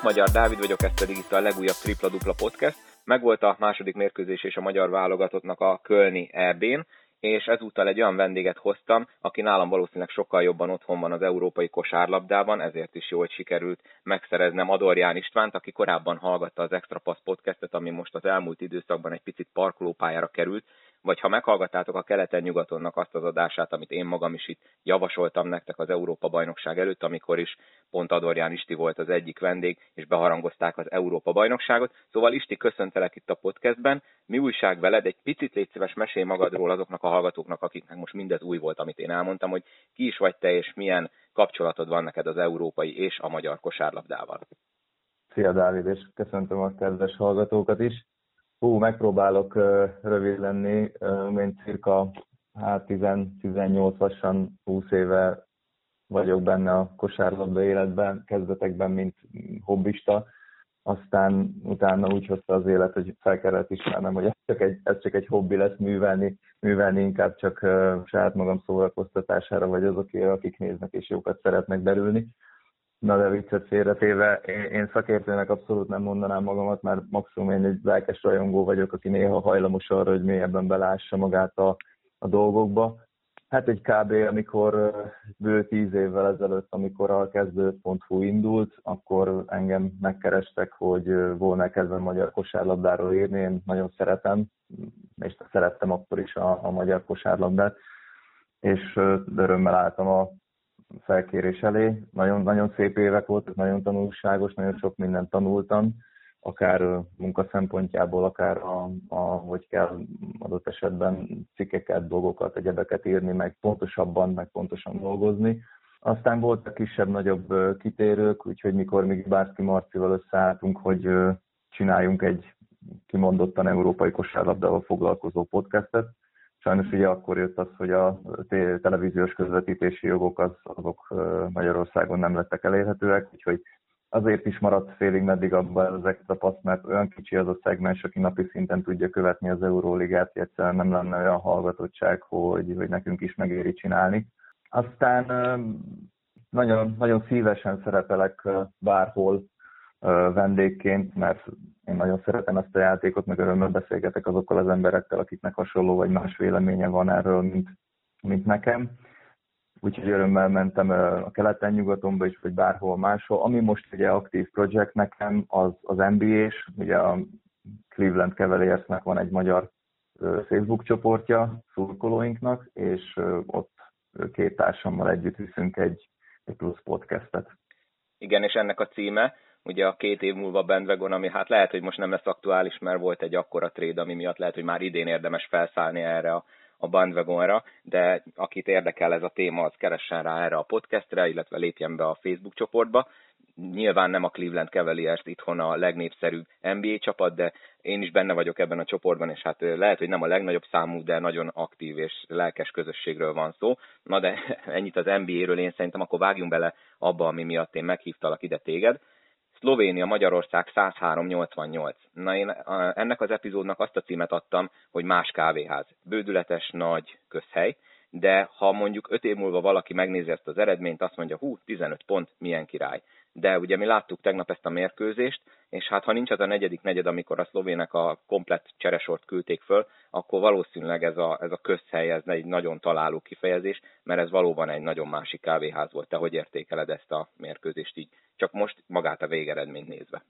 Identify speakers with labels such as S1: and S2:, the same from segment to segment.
S1: Sziasztok, Magyar Dávid vagyok, ez pedig itt a legújabb Tripla Dupla Podcast. Megvolt a második mérkőzés és a magyar válogatottnak a Kölni EB-n, és ezúttal egy olyan vendéget hoztam, aki nálam valószínűleg sokkal jobban otthon van az európai kosárlabdában, ezért is jól sikerült megszereznem Adorján Istvánt, aki korábban hallgatta az Extra Pass podcastet, ami most az elmúlt időszakban egy picit parkolópályára került, vagy ha meghallgattátok a keleten-nyugatonnak azt az adását, amit én magam is itt javasoltam nektek az Európa-bajnokság előtt, amikor is pont Adorján Isti volt az egyik vendég, és beharangozták az Európa-bajnokságot. Szóval Isti, köszöntelek itt a podcastben. Mi újság veled? Egy picit légy szíves mesélj magadról azoknak a hallgatóknak, akiknek most mindez új volt, amit én elmondtam, hogy ki is vagy te, és milyen kapcsolatod van neked az európai és a magyar kosárlabdával.
S2: Szia Dávid, és köszöntöm a kedves hallgatókat is. Hú, megpróbálok rövid lenni. Én cirka hát 10-18 lassan 20 éve vagyok benne a kosárlabda életben, kezdetekben, mint hobbista. Aztán utána úgy hozta az élet, hogy fel kellett ismernem, hogy ez csak egy, ez csak egy hobbi lesz művelni, művelni inkább csak saját magam szórakoztatására, vagy azokért, akik néznek és jókat szeretnek belülni. Na de viccet félretéve, én, én szakértőnek abszolút nem mondanám magamat, mert maximum én egy lelkes rajongó vagyok, aki néha hajlamos arra, hogy mélyebben belássa magát a, a dolgokba. Hát egy kb. amikor bő tíz évvel ezelőtt, amikor a kezdő.hu indult, akkor engem megkerestek, hogy volna kedve magyar kosárlabdáról írni. Én nagyon szeretem, és szerettem akkor is a, a magyar kosárlabdát, és örömmel álltam a felkérés elé. Nagyon, nagyon szép évek voltak, nagyon tanulságos, nagyon sok mindent tanultam, akár munka szempontjából, akár a, a, hogy kell adott esetben cikkeket, dolgokat, egyebeket írni, meg pontosabban, meg pontosan dolgozni. Aztán voltak kisebb-nagyobb kitérők, úgyhogy mikor még Bárki Marcival összeálltunk, hogy csináljunk egy kimondottan európai kosárlabdával foglalkozó podcastet, Sajnos ugye akkor jött az, hogy a televíziós közvetítési jogok az, azok Magyarországon nem lettek elérhetőek, úgyhogy azért is maradt félig meddig abban az extra passz, mert olyan kicsi az a szegmens, aki napi szinten tudja követni az Euróligát, egyszerűen nem lenne olyan hallgatottság, hogy, hogy nekünk is megéri csinálni. Aztán nagyon, nagyon szívesen szerepelek bárhol vendégként, mert én nagyon szeretem ezt a játékot, meg örömmel beszélgetek azokkal az emberekkel, akiknek hasonló vagy más véleménye van erről, mint, mint nekem. Úgyhogy örömmel mentem a keleten-nyugatonba is, vagy bárhol máshol. Ami most ugye aktív projekt nekem, az, az NBA-s, ugye a Cleveland Cavaliersnek van egy magyar Facebook csoportja szurkolóinknak, és ott két társammal együtt viszünk egy, egy plusz podcastet.
S1: Igen, és ennek a címe ugye a két év múlva Bandwagon, ami hát lehet, hogy most nem lesz aktuális, mert volt egy akkora trade, ami miatt lehet, hogy már idén érdemes felszállni erre a, a bandwagonra, de akit érdekel ez a téma, az keressen rá erre a podcastre, illetve lépjen be a Facebook csoportba. Nyilván nem a Cleveland Cavaliers itthon a legnépszerűbb NBA csapat, de én is benne vagyok ebben a csoportban, és hát lehet, hogy nem a legnagyobb számú, de nagyon aktív és lelkes közösségről van szó. Na de ennyit az NBA-ről, én szerintem akkor vágjunk bele abba, ami miatt én meghívtalak ide téged. Szlovénia Magyarország 103-88. Na én ennek az epizódnak azt a címet adtam, hogy más kávéház. Bődületes, nagy közhely, de ha mondjuk 5 év múlva valaki megnézi ezt az eredményt, azt mondja, hú, 15 pont, milyen király de ugye mi láttuk tegnap ezt a mérkőzést, és hát ha nincs az a negyedik negyed, amikor a szlovének a komplet cseresort küldték föl, akkor valószínűleg ez a, ez a közhely, ez egy nagyon találó kifejezés, mert ez valóban egy nagyon másik kávéház volt. Te hogy értékeled ezt a mérkőzést így? Csak most magát a végeredményt nézve.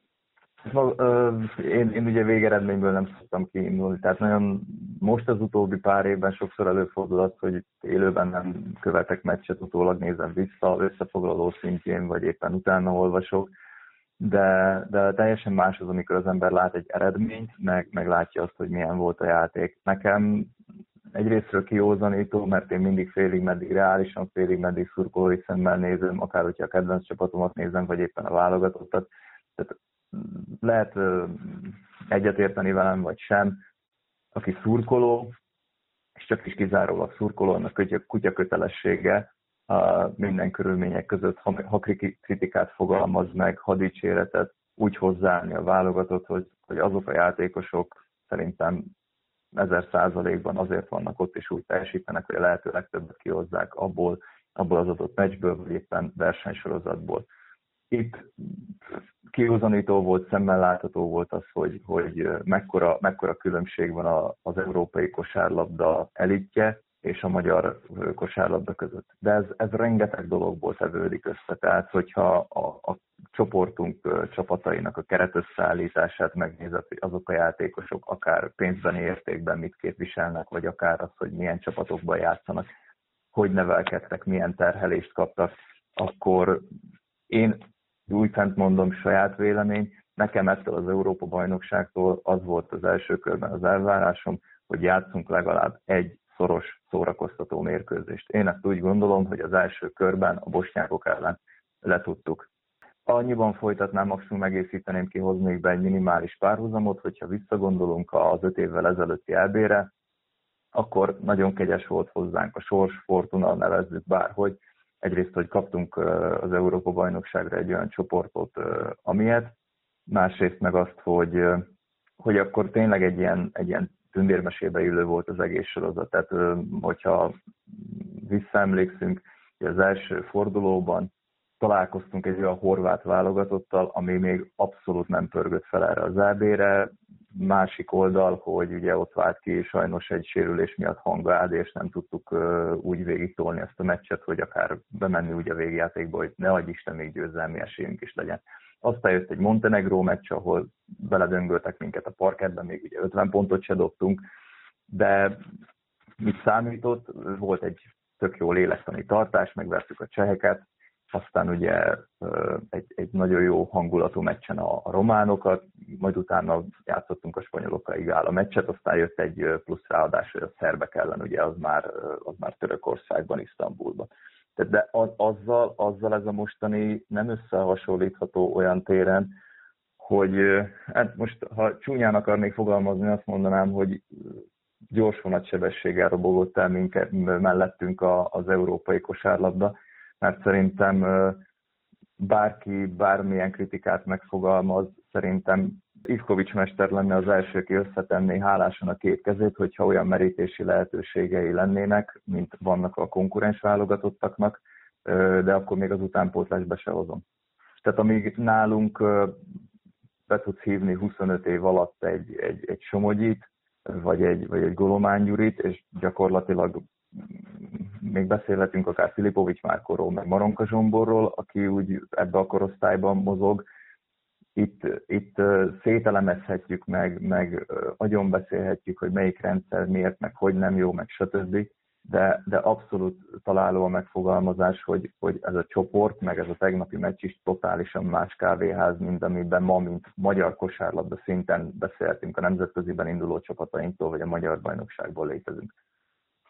S2: Én, én ugye végeredményből nem szoktam kiindulni, tehát nagyon most az utóbbi pár évben sokszor előfordul az, hogy élőben nem követek meccset, utólag nézem vissza, összefoglaló szintjén, vagy éppen utána olvasok, de, de teljesen más az, amikor az ember lát egy eredményt, meg, meg látja azt, hogy milyen volt a játék. Nekem egyrésztről kiózanító, mert én mindig félig meddig reálisan, félig meddig szurkolói szemmel nézem, akár hogyha a kedvenc csapatomat nézem, vagy éppen a válogatottat. Tehát lehet egyetérteni velem, vagy sem, aki szurkoló, és csak is kizárólag szurkoló, annak kutya kötelessége a minden körülmények között, ha, ha kritikát fogalmaz meg, ha dicséretet, úgy hozzáállni a válogatott, hogy, hogy azok a játékosok szerintem ezer százalékban azért vannak ott, és úgy teljesítenek, hogy a lehető legtöbbet kihozzák abból, abból az adott meccsből, vagy éppen versenysorozatból. Itt kihozanító volt, szemmel látható volt az, hogy, hogy mekkora, mekkora különbség van az európai kosárlabda elitje és a magyar kosárlabda között. De ez, ez rengeteg dologból tevődik össze. Tehát, hogyha a, a csoportunk csapatainak a keretösszeállítását megnézed, hogy azok a játékosok akár pénzbeni értékben mit képviselnek, vagy akár az, hogy milyen csapatokban játszanak, hogy nevelkedtek, milyen terhelést kaptak, akkor én újfent mondom saját vélemény, nekem ettől az Európa bajnokságtól az volt az első körben az elvárásom, hogy játszunk legalább egy szoros szórakoztató mérkőzést. Én ezt úgy gondolom, hogy az első körben a bosnyákok ellen letudtuk. Annyiban folytatnám, maximum egészíteném ki, hoznék be egy minimális párhuzamot, hogyha visszagondolunk az öt évvel ezelőtti elbére, akkor nagyon kegyes volt hozzánk a sors, fortuna, nevezzük bárhogy. Egyrészt, hogy kaptunk az Európa bajnokságra egy olyan csoportot, amilyet, másrészt meg azt, hogy, hogy akkor tényleg egy ilyen, egy ilyen tündérmesébe illő volt az egész sorozat. Tehát, hogyha visszaemlékszünk, az első fordulóban találkoztunk egy olyan horvát válogatottal, ami még abszolút nem pörgött fel erre az EB-re. Másik oldal, hogy ugye ott vált ki sajnos egy sérülés miatt hangád, és nem tudtuk úgy végig tolni ezt a meccset, hogy akár bemenni ugye a végjátékba, hogy ne adj Isten még győzelmi esélyünk is legyen. Aztán jött egy Montenegró meccs, ahol beledöngöltek minket a parketben, még ugye 50 pontot se dobtunk, de mit számított, volt egy tök jó lélektani tartás, megvertük a cseheket, aztán ugye egy, egy nagyon jó hangulatú meccsen a, a románokat, majd utána játszottunk a spanyolokkal igál a meccset, aztán jött egy plusz ráadás, hogy a szerbek ellen, ugye az már, az már Törökországban, Isztambulban. De azzal, azzal ez a mostani nem összehasonlítható olyan téren, hogy hát most, ha csúnyán akarnék fogalmazni, azt mondanám, hogy gyors vonatsebességgel robogott el minket, mellettünk az európai kosárlabda, mert szerintem bárki bármilyen kritikát megfogalmaz, szerintem Ivkovics mester lenne az első, aki összetenné hálásan a két kezét, hogyha olyan merítési lehetőségei lennének, mint vannak a konkurens válogatottaknak, de akkor még az utánpótlásba se hozom. Tehát amíg nálunk be tudsz hívni 25 év alatt egy, egy, egy Somogyit, vagy egy, vagy egy Golomán Gyurit, és gyakorlatilag még beszélhetünk akár Filipovics Márkorról, meg Maronka Zsomborról, aki úgy ebbe a korosztályban mozog. Itt, itt szételemezhetjük meg, meg agyon beszélhetjük, hogy melyik rendszer miért, meg hogy nem jó, meg stb. De, de abszolút találó a megfogalmazás, hogy, hogy ez a csoport, meg ez a tegnapi meccs is totálisan más kávéház, mint amiben ma, mint magyar kosárlabda szinten beszéltünk a nemzetköziben induló csapatainktól, vagy a magyar bajnokságból létezünk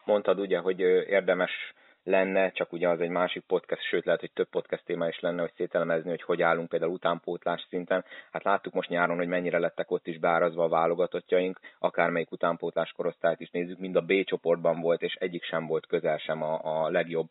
S1: mondtad ugye, hogy érdemes lenne, csak ugye az egy másik podcast, sőt lehet, hogy több podcast téma is lenne, hogy szételemezni, hogy hogy állunk például utánpótlás szinten. Hát láttuk most nyáron, hogy mennyire lettek ott is beárazva a válogatottjaink, akármelyik utánpótlás korosztályt is nézzük, mind a B csoportban volt, és egyik sem volt közel sem a, a legjobb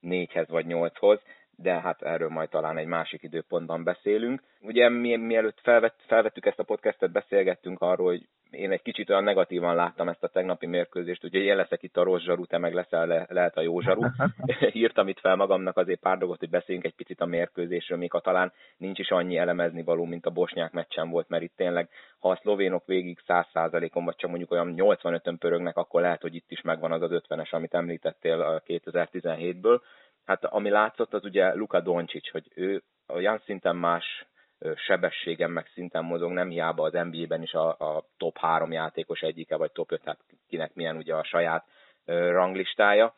S1: négyhez vagy nyolchoz de hát erről majd talán egy másik időpontban beszélünk. Ugye mi, mielőtt felvett, felvettük ezt a podcastet, beszélgettünk arról, hogy én egy kicsit olyan negatívan láttam ezt a tegnapi mérkőzést, ugye én leszek itt a rossz zsaru, te meg leszel le, lehet a jó zsaru. Írtam itt fel magamnak azért pár dolgot, hogy beszéljünk egy picit a mérkőzésről, még ha talán nincs is annyi elemezni való, mint a bosnyák meccsen volt, mert itt tényleg, ha a szlovénok végig 100%-on, vagy csak mondjuk olyan 85-ön pörögnek, akkor lehet, hogy itt is megvan az az 50-es, amit említettél 2017-ből hát ami látszott, az ugye Luka Doncic, hogy ő olyan szinten más sebességen meg szinten mozog, nem hiába az NBA-ben is a, a top 3 játékos egyike, vagy top 5, tehát kinek milyen ugye a saját ranglistája,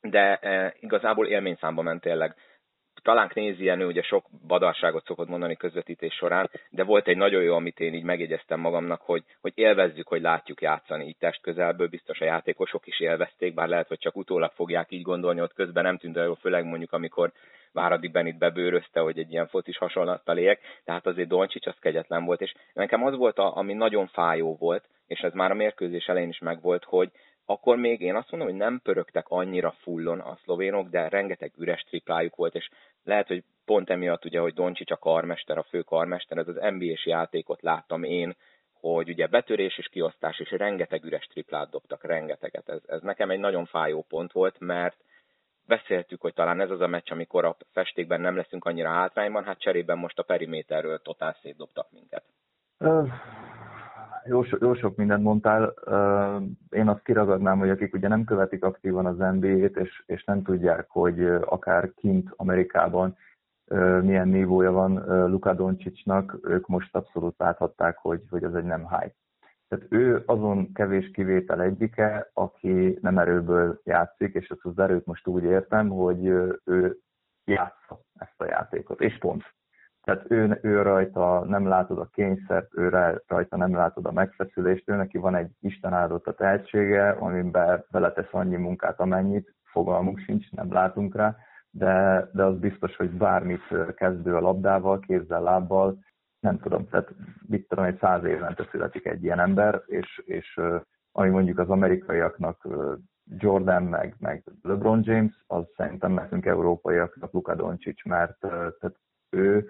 S1: de e, igazából élményszámba ment tényleg talán Jenő ugye sok badarságot szokott mondani közvetítés során, de volt egy nagyon jó, amit én így megjegyeztem magamnak, hogy, hogy élvezzük, hogy látjuk játszani. Így test közelből, biztos a játékosok is élvezték, bár lehet, hogy csak utólag fogják így gondolni, ott közben nem tűnt olyan főleg mondjuk, amikor Váradi Benit bebőrözte, hogy egy ilyen focis hasonlattal éljek, tehát azért Doncsics az kegyetlen volt, és nekem az volt, a, ami nagyon fájó volt, és ez már a mérkőzés elején is megvolt, hogy, akkor még én azt mondom, hogy nem pörögtek annyira fullon a szlovénok, de rengeteg üres triplájuk volt, és lehet, hogy pont emiatt ugye, hogy Doncsics a karmester, a fő karmester, ez az NBA-s játékot láttam én, hogy ugye betörés és kiosztás, és rengeteg üres triplát dobtak, rengeteget. Ez, ez nekem egy nagyon fájó pont volt, mert beszéltük, hogy talán ez az a meccs, amikor a festékben nem leszünk annyira hátrányban, hát cserében most a periméterről totál szétdobtak minket.
S2: Jó, jó sok mindent mondtál. Én azt kiragadnám, hogy akik ugye nem követik aktívan az NBA-t, és, és nem tudják, hogy akár kint Amerikában milyen nívója van Luka Doncsicsnak, ők most abszolút láthatták, hogy, hogy ez egy nem hype. Tehát ő azon kevés kivétel egyike, aki nem erőből játszik, és ezt az erőt most úgy értem, hogy ő játsza ezt a játékot, és pont. Tehát ő, ő rajta nem látod a kényszert, ő rajta nem látod a megfeszülést, ő neki van egy Isten áldott a tehetsége, amiben beletesz annyi munkát, amennyit, fogalmunk sincs, nem látunk rá, de, de az biztos, hogy bármit kezdő a labdával, kézzel, lábbal, nem tudom, tehát mit tudom, egy száz évente születik egy ilyen ember, és, és ami mondjuk az amerikaiaknak Jordan meg, meg LeBron James, az szerintem nekünk európaiaknak Luka Doncic, mert tehát ő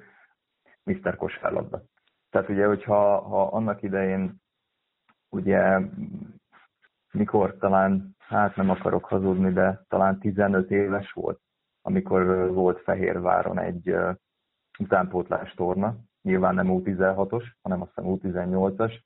S2: Mr. Kosárlabda. Tehát ugye, hogyha ha annak idején ugye mikor talán, hát nem akarok hazudni, de talán 15 éves volt, amikor volt Fehérváron egy utánpótlás torna, nyilván nem U16-os, hanem azt hiszem U18-as,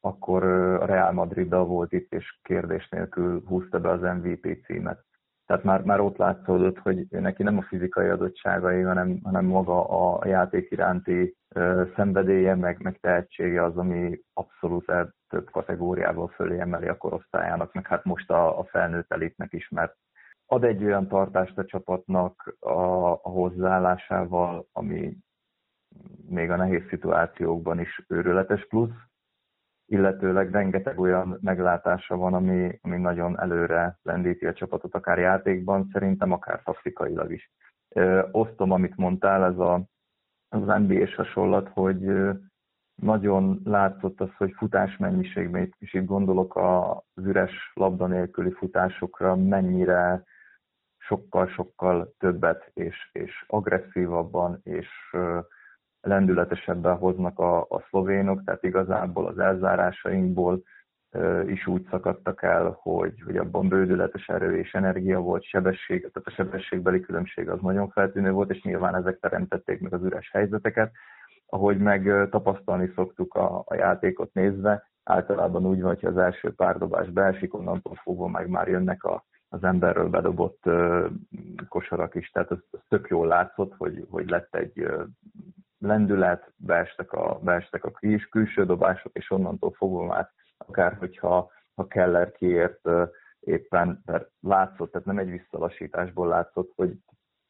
S2: akkor a Real Madriddal volt itt, és kérdés nélkül húzta be az MVP címet. Tehát már, már ott látszódott, hogy neki nem a fizikai adottságai, hanem, hanem maga a játék iránti ö, szenvedélye, meg, meg tehetsége az, ami abszolút több kategóriával fölé emeli a korosztályának, meg hát most a, a felnőtt elitnek is, mert ad egy olyan tartást a csapatnak a, a hozzáállásával, ami még a nehéz szituációkban is őrületes plusz, illetőleg rengeteg olyan meglátása van, ami, ami nagyon előre lendíti a csapatot, akár játékban, szerintem akár taktikailag is. Ö, osztom, amit mondtál, ez a, az NBA-s hasonlat, hogy nagyon látszott az, hogy futásmennyiségben, és itt gondolok az üres labda nélküli futásokra, mennyire sokkal-sokkal többet és, és agresszívabban és lendületesebben hoznak a, a szlovénok, tehát igazából az elzárásainkból is úgy szakadtak el, hogy, hogy abban bődületes erő és energia volt, sebesség, tehát a sebességbeli különbség az nagyon feltűnő volt, és nyilván ezek teremtették meg az üres helyzeteket. Ahogy meg tapasztalni szoktuk a, a játékot nézve, általában úgy van, hogy az első pár dobás beesik, onnantól fogva meg már jönnek a, az emberről bedobott uh, kosarak is, tehát az, az tök jól látszott, hogy, hogy lett egy uh, lendület, beestek a, beestek a kis, külső dobások, és onnantól fogva már akár, hogyha ha Keller kiért éppen, mert látszott, tehát nem egy visszalassításból látszott, hogy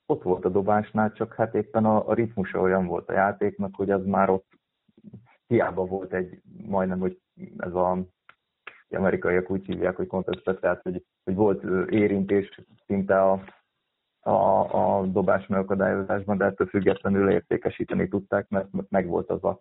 S2: ott volt a dobásnál, csak hát éppen a, a ritmusa olyan volt a játéknak, hogy az már ott hiába volt egy majdnem, hogy ez a amerikaiak úgy hívják, hogy kontestet, tehát hogy, hogy volt érintés szinte a, a, a dobás megakadályozásban, de ettől függetlenül értékesíteni tudták, mert megvolt az a,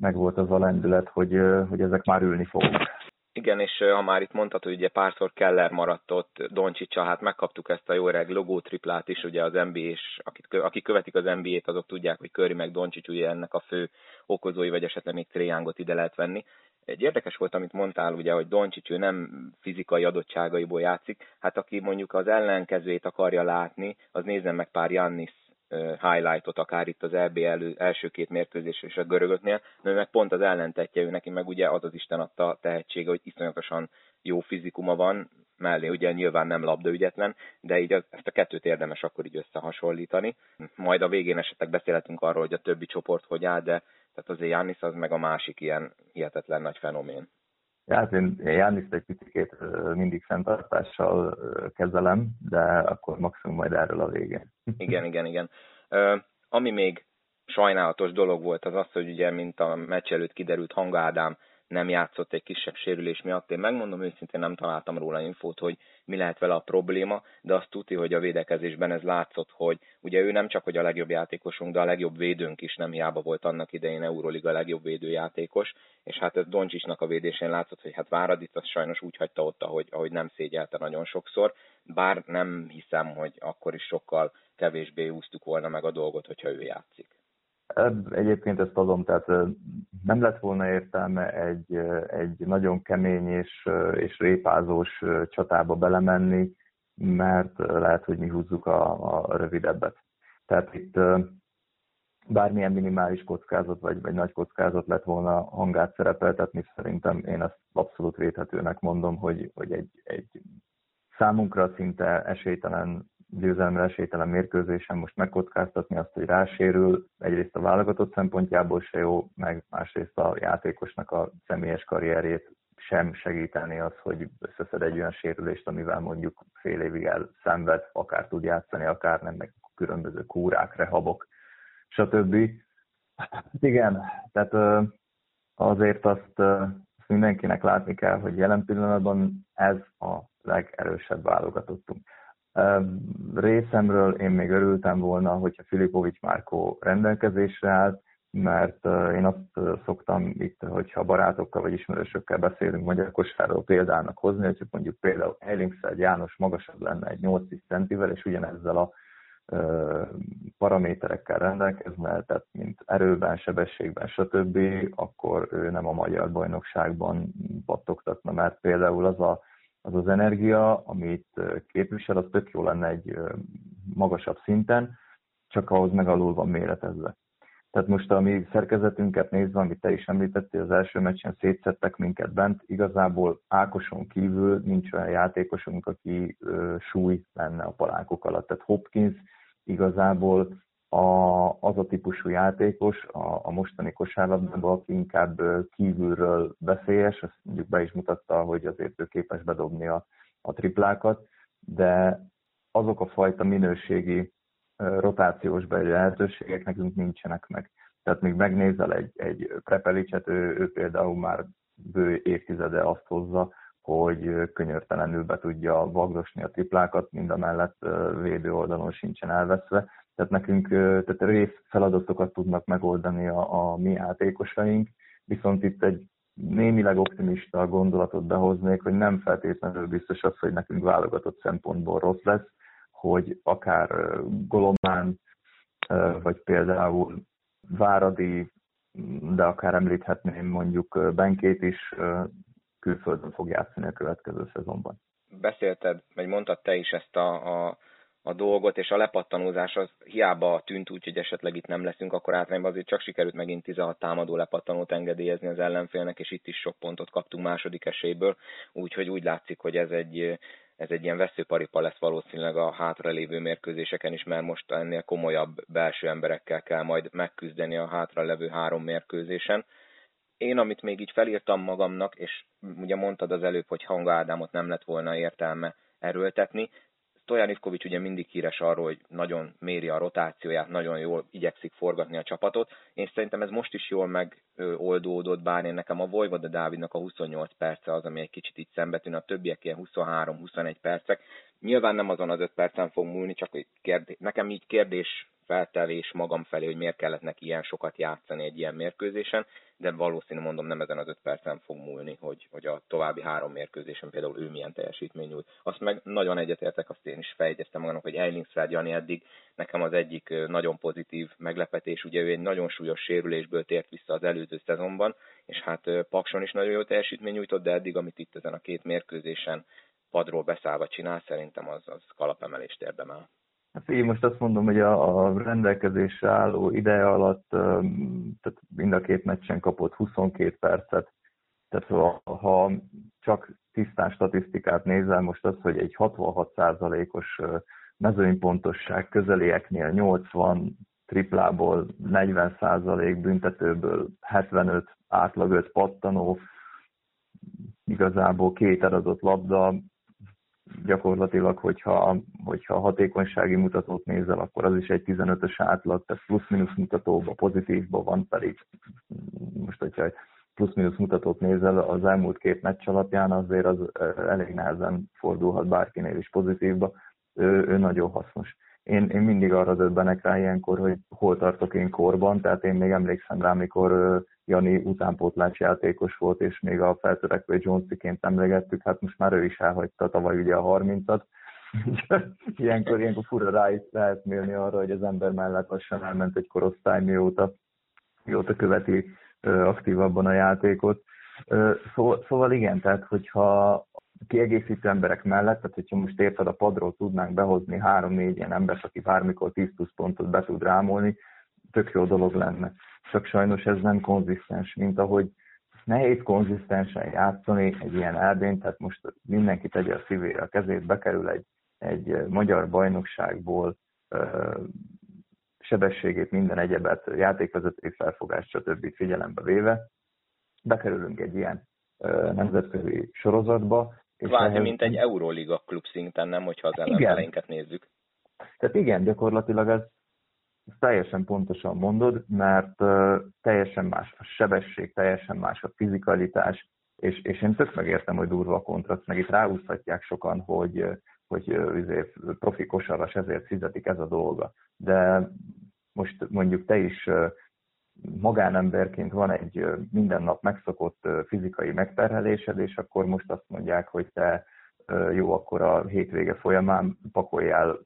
S2: megvolt az a lendület, hogy, hogy ezek már ülni fognak.
S1: Igen, és ha már itt mondtad, hogy ugye párszor Keller maradt ott Doncsicsa, hát megkaptuk ezt a jó reg logó triplát is, ugye az NBA, és akik, akik követik az NBA-t, azok tudják, hogy Curry meg Doncsics ugye ennek a fő okozói, vagy esetleg még Triángot ide lehet venni. Egy érdekes volt, amit mondtál, ugye, hogy Doncsics ő nem fizikai adottságaiból játszik, hát aki mondjuk az ellenkezőjét akarja látni, az nézzen meg pár Jannis highlightot, akár itt az EB elő, első két mérkőzés és a görögöknél, de meg pont az ellentetje, ő neki meg ugye az az Isten adta tehetsége, hogy iszonyatosan jó fizikuma van, mellé. Ugye nyilván nem labdaügyetlen, de így ezt a kettőt érdemes akkor így összehasonlítani. Majd a végén esetleg beszélhetünk arról, hogy a többi csoport hogy áll, de tehát azért Jánisz az meg a másik ilyen hihetetlen nagy fenomén.
S2: Ja, hát én Jániszt egy picit mindig fenntartással kezelem, de akkor maximum majd erről a végén.
S1: Igen, igen, igen. Ami még sajnálatos dolog volt, az az, hogy ugye, mint a meccs előtt kiderült, Hanga Ádám nem játszott egy kisebb sérülés miatt. Én megmondom őszintén, nem találtam róla infót, hogy mi lehet vele a probléma, de azt tudti, hogy a védekezésben ez látszott, hogy ugye ő nem csak hogy a legjobb játékosunk, de a legjobb védőnk is nem hiába volt annak idején Euroliga legjobb védőjátékos, és hát ez Doncsisnak a védésén látszott, hogy hát Váradit az sajnos úgy hagyta ott, ahogy, ahogy nem szégyelte nagyon sokszor, bár nem hiszem, hogy akkor is sokkal kevésbé úsztuk volna meg a dolgot, hogyha ő játszik.
S2: Egyébként ezt adom, tehát nem lett volna értelme egy, egy nagyon kemény és, és répázós csatába belemenni, mert lehet, hogy mi húzzuk a, a rövidebbet. Tehát itt bármilyen minimális kockázat vagy, vagy nagy kockázat lett volna hangát szerepeltetni, szerintem én azt abszolút védhetőnek mondom, hogy, hogy egy, egy számunkra szinte esélytelen győzelemre esélytelen mérkőzésen most megkockáztatni azt, hogy rásérül, egyrészt a válogatott szempontjából se jó, meg másrészt a játékosnak a személyes karrierjét sem segíteni az, hogy összeszed egy olyan sérülést, amivel mondjuk fél évig elszenved, akár tud játszani, akár nem, meg különböző kúrák, rehabok, stb. Hát igen, tehát azért azt, azt mindenkinek látni kell, hogy jelen pillanatban ez a legerősebb válogatottunk. Részemről én még örültem volna, hogyha Filipovics Márkó rendelkezésre állt, mert én azt szoktam itt, hogyha barátokkal vagy ismerősökkel beszélünk magyar kosárról példának hozni, hogy mondjuk például Ellingsfeld János magasabb lenne egy 8-10 centivel, és ugyanezzel a paraméterekkel rendelkezne, tehát mint erőben, sebességben, stb., akkor ő nem a magyar bajnokságban pattogtatna, mert például az a, az, az energia, amit képvisel, az tök jó lenne egy magasabb szinten, csak ahhoz megalul van méretezve. Tehát most a mi szerkezetünket nézve, amit te is említettél, az első meccsen szétszettek minket bent, igazából Ákoson kívül nincs olyan játékosunk, aki ö, súly lenne a palánkok alatt. Tehát Hopkins igazából a, az a típusú játékos a, a mostani kosárlabdában, aki inkább kívülről veszélyes, azt mondjuk be is mutatta, hogy azért ő képes bedobni a, a triplákat, de azok a fajta minőségi rotációs beli lehetőségek nekünk nincsenek meg. Tehát még megnézel egy, egy Prepelicet, ő, ő például már bő évtizede azt hozza, hogy könyörtelenül be tudja vagdosni a triplákat, mind a mellett védő oldalon sincsen elveszve. Tehát nekünk tehát rész feladatokat tudnak megoldani a, a mi játékosaink, viszont itt egy némileg optimista gondolatot behoznék, hogy nem feltétlenül biztos az, hogy nekünk válogatott szempontból rossz lesz, hogy akár Golomán, vagy például Váradi, de akár említhetném mondjuk Benkét is külföldön fog játszani a következő szezonban.
S1: Beszélted, vagy mondtad te is ezt a, a, a dolgot, és a lepattanózás az hiába tűnt úgy, hogy esetleg itt nem leszünk, akkor általában azért csak sikerült megint 16 támadó lepattanót engedélyezni az ellenfélnek, és itt is sok pontot kaptunk második esélyből, úgyhogy úgy látszik, hogy ez egy, ez egy ilyen veszőparipa lesz valószínűleg a hátralévő mérkőzéseken is, mert most ennél komolyabb belső emberekkel kell majd megküzdeni a hátralevő három mérkőzésen. Én, amit még így felírtam magamnak, és ugye mondtad az előbb, hogy Hanga Ádámot nem lett volna értelme erőltetni, Stojan Ivkovics ugye mindig híres arról, hogy nagyon méri a rotációját, nagyon jól igyekszik forgatni a csapatot. Én szerintem ez most is jól megoldódott, bár én nekem a Vojvoda Dávidnak a 28 perce az, ami egy kicsit így szembetűn, a többiek ilyen 23-21 percek. Nyilván nem azon az 5 percen fog múlni, csak kérdés, nekem így kérdés feltevés magam felé, hogy miért kellett neki ilyen sokat játszani egy ilyen mérkőzésen, de valószínű mondom nem ezen az öt percen fog múlni, hogy, hogy a további három mérkőzésen például ő milyen teljesítmény nyújt. Azt meg nagyon egyetértek, azt én is fejegyeztem magamnak, hogy Eilingsfeld Jani eddig nekem az egyik nagyon pozitív meglepetés, ugye ő egy nagyon súlyos sérülésből tért vissza az előző szezonban, és hát Pakson is nagyon jó teljesítmény nyújtott, de eddig, amit itt ezen a két mérkőzésen padról beszállva csinál, szerintem az, az kalapemelést érdemel.
S2: Hát én most azt mondom, hogy a, a rendelkezésre álló ideje alatt tehát mind a két meccsen kapott 22 percet. Tehát ha, ha csak tisztán statisztikát nézel, most az, hogy egy 66%-os mezőnypontosság közelieknél 80 triplából 40% büntetőből 75 átlag 5 pattanó, igazából két eladott labda, gyakorlatilag, hogyha, hogyha hatékonysági mutatót nézel, akkor az is egy 15-ös átlag, tehát plusz-minusz mutatóban, pozitívban van, pedig most, hogyha egy plusz-minusz mutatót nézel, az elmúlt két meccs alapján azért az elég nehezen fordulhat bárkinél is pozitívba, ő, ő nagyon hasznos. Én, én mindig arra döbbenek rá ilyenkor, hogy hol tartok én korban, tehát én még emlékszem rá, amikor Jani utánpótlás játékos volt, és még a feltörekvő Jonesiként emlegettük, hát most már ő is elhagyta tavaly ugye a 30-at. ilyenkor, ilyenkor fura rá is lehet mérni arra, hogy az ember mellett lassan elment egy korosztály, mióta, mióta követi aktívabban a játékot. Szóval, szóval igen, tehát hogyha kiegészítő emberek mellett, tehát hogyha most érted a padról tudnánk behozni három-négy ilyen embert, aki bármikor 10 plusz pontot be tud rámolni, tök jó dolog lenne. Csak sajnos ez nem konzisztens, mint ahogy nehéz konzisztensen játszani egy ilyen erdén, tehát most mindenki tegye a szívére a kezét, bekerül egy, egy magyar bajnokságból sebességét, minden egyebet, játékvezetői felfogást, stb. figyelembe véve, bekerülünk egy ilyen nemzetközi sorozatba.
S1: Kvázi, ehhez... mint egy Euroliga klub szinten, nem, hogyha az ellenfeleinket nézzük.
S2: Tehát igen, gyakorlatilag ez teljesen pontosan mondod, mert teljesen más a sebesség, teljesen más a fizikalitás, és, és én tök megértem, hogy durva a kontrakt, meg itt ráúszhatják sokan, hogy, hogy azért profi kosaras, ezért fizetik ez a dolga. De most mondjuk te is magánemberként van egy minden nap megszokott fizikai megterhelésed, és akkor most azt mondják, hogy te jó, akkor a hétvége folyamán pakoljál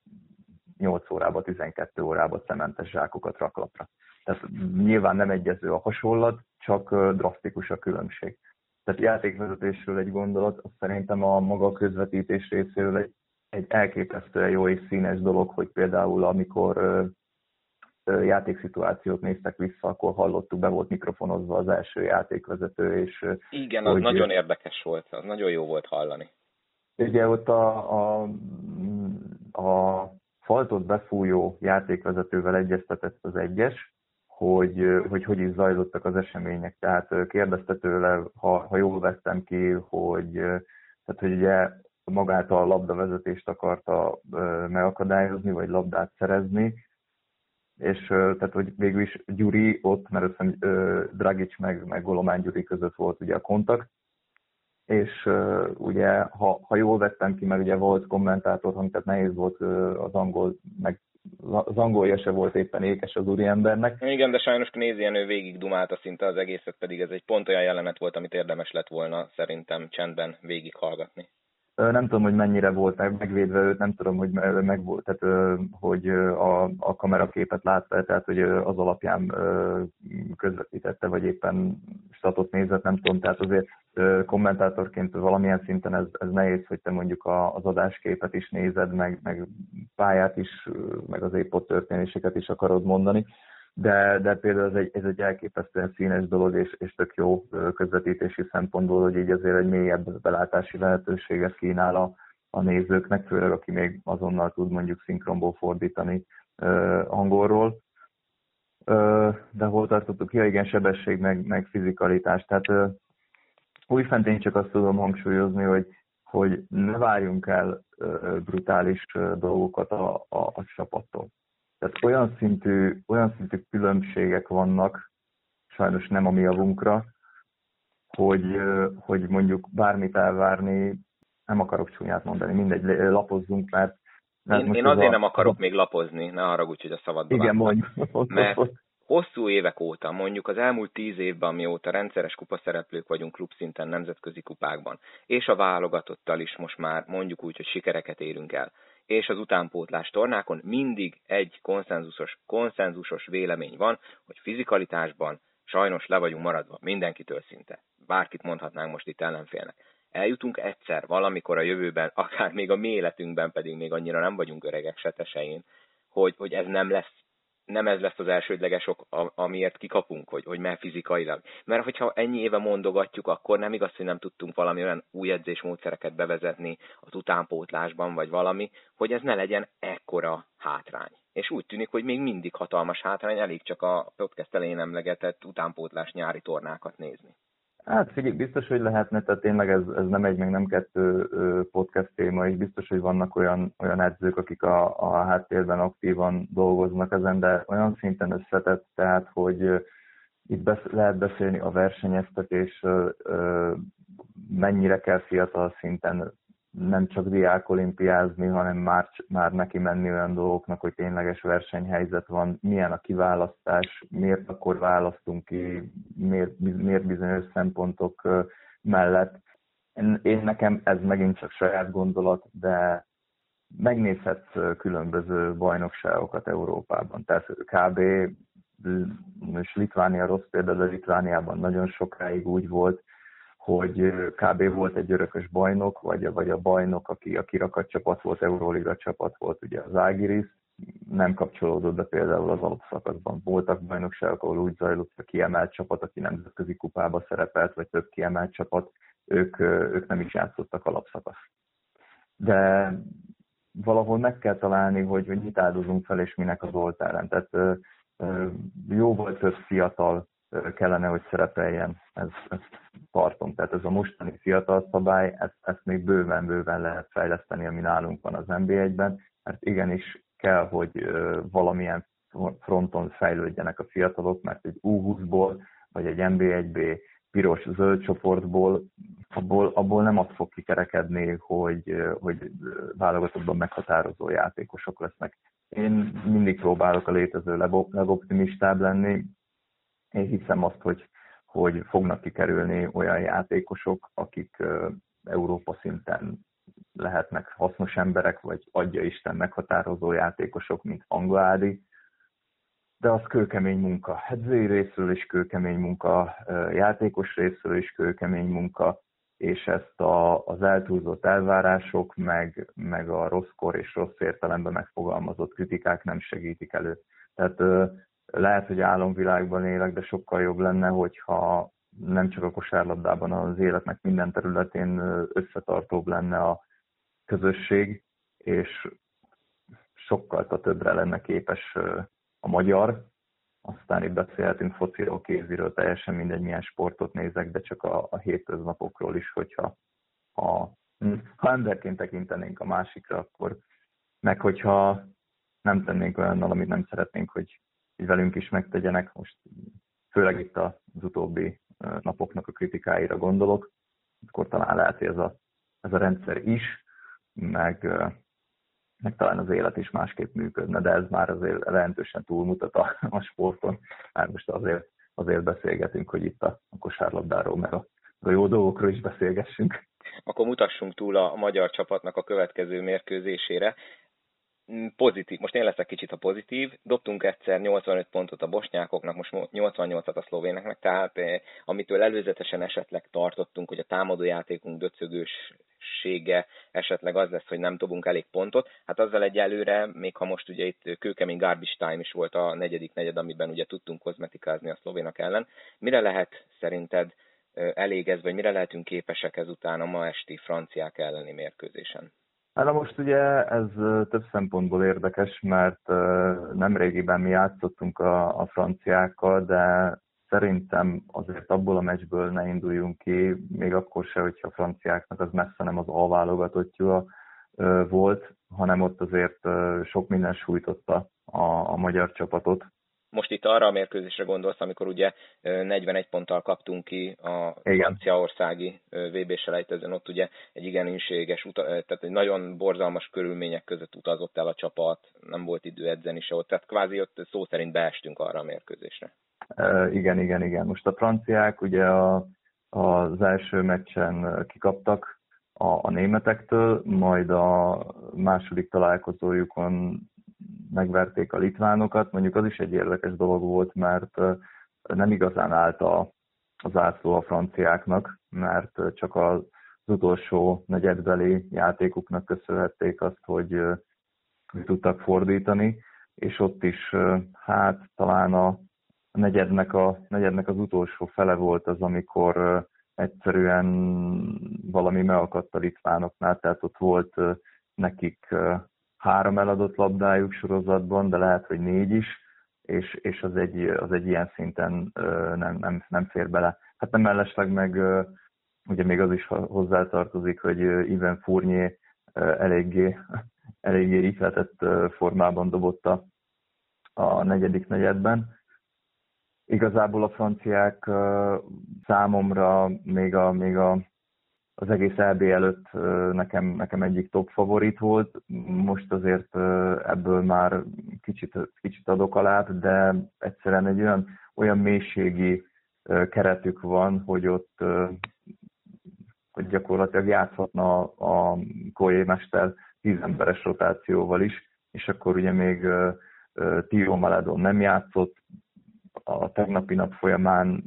S2: 8 órába, 12 órába szementes zsákokat raklapra. Tehát nyilván nem egyező a hasonlat, csak drasztikus a különbség. Tehát játékvezetésről egy gondolat, azt szerintem a maga közvetítés részéről egy, egy elképesztően jó és színes dolog, hogy például amikor játékszituációt néztek vissza, akkor hallottuk, be volt mikrofonozva az első játékvezető, és...
S1: Igen, az hogy, nagyon érdekes volt, az nagyon jó volt hallani.
S2: Ugye ott a, a, a faltot befújó játékvezetővel egyeztetett az egyes, hogy, hogy hogy is zajlottak az események. Tehát kérdezte tőle, ha, ha jól vettem ki, hogy, tehát, hogy ugye magát a labdavezetést akarta megakadályozni, vagy labdát szerezni, és tehát, hogy végül is Gyuri ott, mert azt hiszem Dragic meg, meg Golomán Gyuri között volt ugye a kontakt, és ugye, ha, ha jól vettem ki, mert ugye volt kommentátor, tehát nehéz volt az angol, meg az angolja se volt éppen ékes az úriembernek.
S1: Igen, de sajnos ő végig dumálta szinte az egészet, pedig ez egy pont olyan jelenet volt, amit érdemes lett volna szerintem csendben végighallgatni
S2: nem tudom, hogy mennyire volt meg, megvédve őt, nem tudom, hogy meg volt, tehát, hogy a, a kameraképet látta, tehát hogy az alapján közvetítette, vagy éppen statot nézett, nem tudom, tehát azért kommentátorként valamilyen szinten ez, ez nehéz, hogy te mondjuk az adásképet is nézed, meg, meg pályát is, meg az épp ott történéseket is akarod mondani de, de például ez egy, ez egy elképesztően színes dolog, és, és tök jó közvetítési szempontból, hogy így azért egy mélyebb belátási lehetőséget kínál a, a nézőknek, főleg aki még azonnal tud mondjuk szinkronból fordítani uh, angolról. Uh, de hol tartottuk? Ja igen, sebesség, meg, meg fizikalitás. Tehát uh, újfent én csak azt tudom hangsúlyozni, hogy, hogy ne várjunk el uh, brutális uh, dolgokat a, a, a csapattól. Tehát olyan szintű, olyan szintű különbségek vannak, sajnos nem a mi javunkra, hogy, hogy mondjuk bármit elvárni, nem akarok csúnyát mondani, mindegy, lapozzunk, mert...
S1: mert én, én azért a... nem akarok még lapozni, ne haragudj, hogy a szabadba
S2: Igen, mondjuk.
S1: Mert hosszú évek óta, mondjuk az elmúlt tíz évben, mióta rendszeres kupaszereplők vagyunk klubszinten nemzetközi kupákban, és a válogatottal is most már mondjuk úgy, hogy sikereket érünk el és az utánpótlás tornákon mindig egy konszenzusos, konszenzusos vélemény van, hogy fizikalitásban sajnos le vagyunk maradva mindenkitől szinte. Bárkit mondhatnánk most itt ellenfélnek. Eljutunk egyszer valamikor a jövőben, akár még a mi életünkben pedig még annyira nem vagyunk öregek se hogy, hogy ez nem lesz nem ez lesz az elsődleges ok, amiért kikapunk, hogy, hogy mert fizikailag. Mert hogyha ennyi éve mondogatjuk, akkor nem igaz, hogy nem tudtunk valami olyan új edzésmódszereket bevezetni az utánpótlásban, vagy valami, hogy ez ne legyen ekkora hátrány. És úgy tűnik, hogy még mindig hatalmas hátrány, elég csak a podcast elején emlegetett utánpótlás nyári tornákat nézni.
S2: Hát figyelj, biztos, hogy lehetne, tehát tényleg ez, ez nem egy, meg nem kettő podcast téma, és biztos, hogy vannak olyan, olyan edzők, akik a, a háttérben aktívan dolgoznak ezen, de olyan szinten összetett, tehát, hogy itt besz, lehet beszélni a versenyeztetés, mennyire kell fiatal szinten nem csak diák olimpiázni, hanem már, már neki menni olyan dolgoknak, hogy tényleges versenyhelyzet van, milyen a kiválasztás, miért akkor választunk ki, miért, miért bizonyos szempontok mellett. Én, én nekem ez megint csak saját gondolat, de megnézhetsz különböző bajnokságokat Európában. Tehát kb. és Litvánia rossz példa, de Litvániában nagyon sokáig úgy volt, hogy kb. volt egy örökös bajnok, vagy, vagy a bajnok, aki a kirakat csapat volt, Euróliga csapat volt, ugye az Ágiris, nem kapcsolódott be például az alapszakaszban. Voltak bajnokságok, ahol úgy zajlott a kiemelt csapat, aki nemzetközi kupába szerepelt, vagy több kiemelt csapat, ők, ők nem is játszottak alapszakasz. De valahol meg kell találni, hogy, hogy mit áldozunk fel, és minek az oltáren. Tehát jó volt több fiatal kellene, hogy szerepeljen, ez, ezt tartom. Tehát ez a mostani fiatal szabály, ezt, ezt még bőven-bőven lehet fejleszteni, ami nálunk van az NB1-ben, mert igenis kell, hogy valamilyen fronton fejlődjenek a fiatalok, mert egy U20-ból, vagy egy NB1B piros-zöld csoportból, abból, abból nem azt fog kikerekedni, hogy, hogy válogatottban meghatározó játékosok lesznek. Én mindig próbálok a létező legoptimistább lenni. Én hiszem azt, hogy, hogy fognak kikerülni olyan játékosok, akik Európa szinten lehetnek hasznos emberek, vagy adja Isten meghatározó játékosok, mint Angládi, de az kőkemény munka. Edzői részről is kőkemény munka, játékos részről is kőkemény munka, és ezt a, az eltúlzott elvárások, meg, meg a rosszkor és rossz értelemben megfogalmazott kritikák nem segítik elő. Tehát lehet, hogy álomvilágban élek, de sokkal jobb lenne, hogyha nem csak a kosárlabdában, az életnek minden területén összetartóbb lenne a közösség, és sokkal többre lenne képes a magyar, aztán itt beszélhetünk fociról, kéziről, teljesen mindegy, milyen sportot nézek, de csak a, a hétköznapokról is, hogyha ha, ha emberként tekintenénk a másikra, akkor meg hogyha nem tennénk olyannal, amit nem szeretnénk, hogy, hogy velünk is megtegyenek, most főleg itt az utóbbi napoknak a kritikáira gondolok, akkor talán lehet, hogy ez a, ez a rendszer is, meg meg talán az élet is másképp működne, de ez már azért jelentősen túlmutat a, a sporton. Már most azért, azért beszélgetünk, hogy itt a, a kosárlabdáról, meg a, a jó dolgokról is beszélgessünk.
S1: Akkor mutassunk túl a magyar csapatnak a következő mérkőzésére. Mm, pozitív, most én leszek kicsit a pozitív, dobtunk egyszer 85 pontot a bosnyákoknak, most 88-at a szlovéneknek, tehát eh, amitől előzetesen esetleg tartottunk, hogy a támadójátékunk döcögőssége esetleg az lesz, hogy nem dobunk elég pontot, hát azzal egyelőre, még ha most ugye itt kőkemény garbage time is volt a negyedik negyed, amiben ugye tudtunk kozmetikázni a szlovénak ellen, mire lehet szerinted eh, elégezve, vagy mire lehetünk képesek ezután a ma esti franciák elleni mérkőzésen?
S2: Hát most ugye ez több szempontból érdekes, mert nemrégiben mi játszottunk a, a franciákkal, de szerintem azért abból a meccsből ne induljunk ki, még akkor se, hogyha a franciáknak az messze nem az alválogatottja volt, hanem ott azért sok minden sújtotta a, a magyar csapatot,
S1: most itt arra a mérkőzésre gondolsz, amikor ugye 41 ponttal kaptunk ki a franciaországi VB selejtezőn, ott ugye egy igen inséges, tehát egy nagyon borzalmas körülmények között utazott el a csapat, nem volt idő edzeni se ott, tehát kvázi ott szó szerint beestünk arra a mérkőzésre.
S2: igen, igen, igen. Most a franciák ugye a, az első meccsen kikaptak a, a németektől, majd a második találkozójukon megverték a litvánokat. Mondjuk az is egy érdekes dolog volt, mert nem igazán állt a, az ászló a franciáknak, mert csak az utolsó negyedbeli játékuknak köszönhették azt, hogy, tudtak fordítani, és ott is hát talán a negyednek, a negyednek az utolsó fele volt az, amikor egyszerűen valami megakadt a litvánoknál, tehát ott volt nekik három eladott labdájuk sorozatban, de lehet, hogy négy is, és, és az, egy, az egy ilyen szinten nem, nem, nem fér bele. Hát nem mellesleg meg ugye még az is hozzátartozik, hogy Ivan Fournier eléggé, eléggé ihletett formában dobott a, a negyedik negyedben. Igazából a franciák számomra még a, még a az egész EB előtt nekem, nekem egyik top favorit volt. Most azért ebből már kicsit, kicsit adok alá, de egyszerűen egy olyan, olyan mélységi keretük van, hogy ott hogy gyakorlatilag játszhatna a Koé Mester tízemberes rotációval is, és akkor ugye még Tio Maledon nem játszott, a tegnapi nap folyamán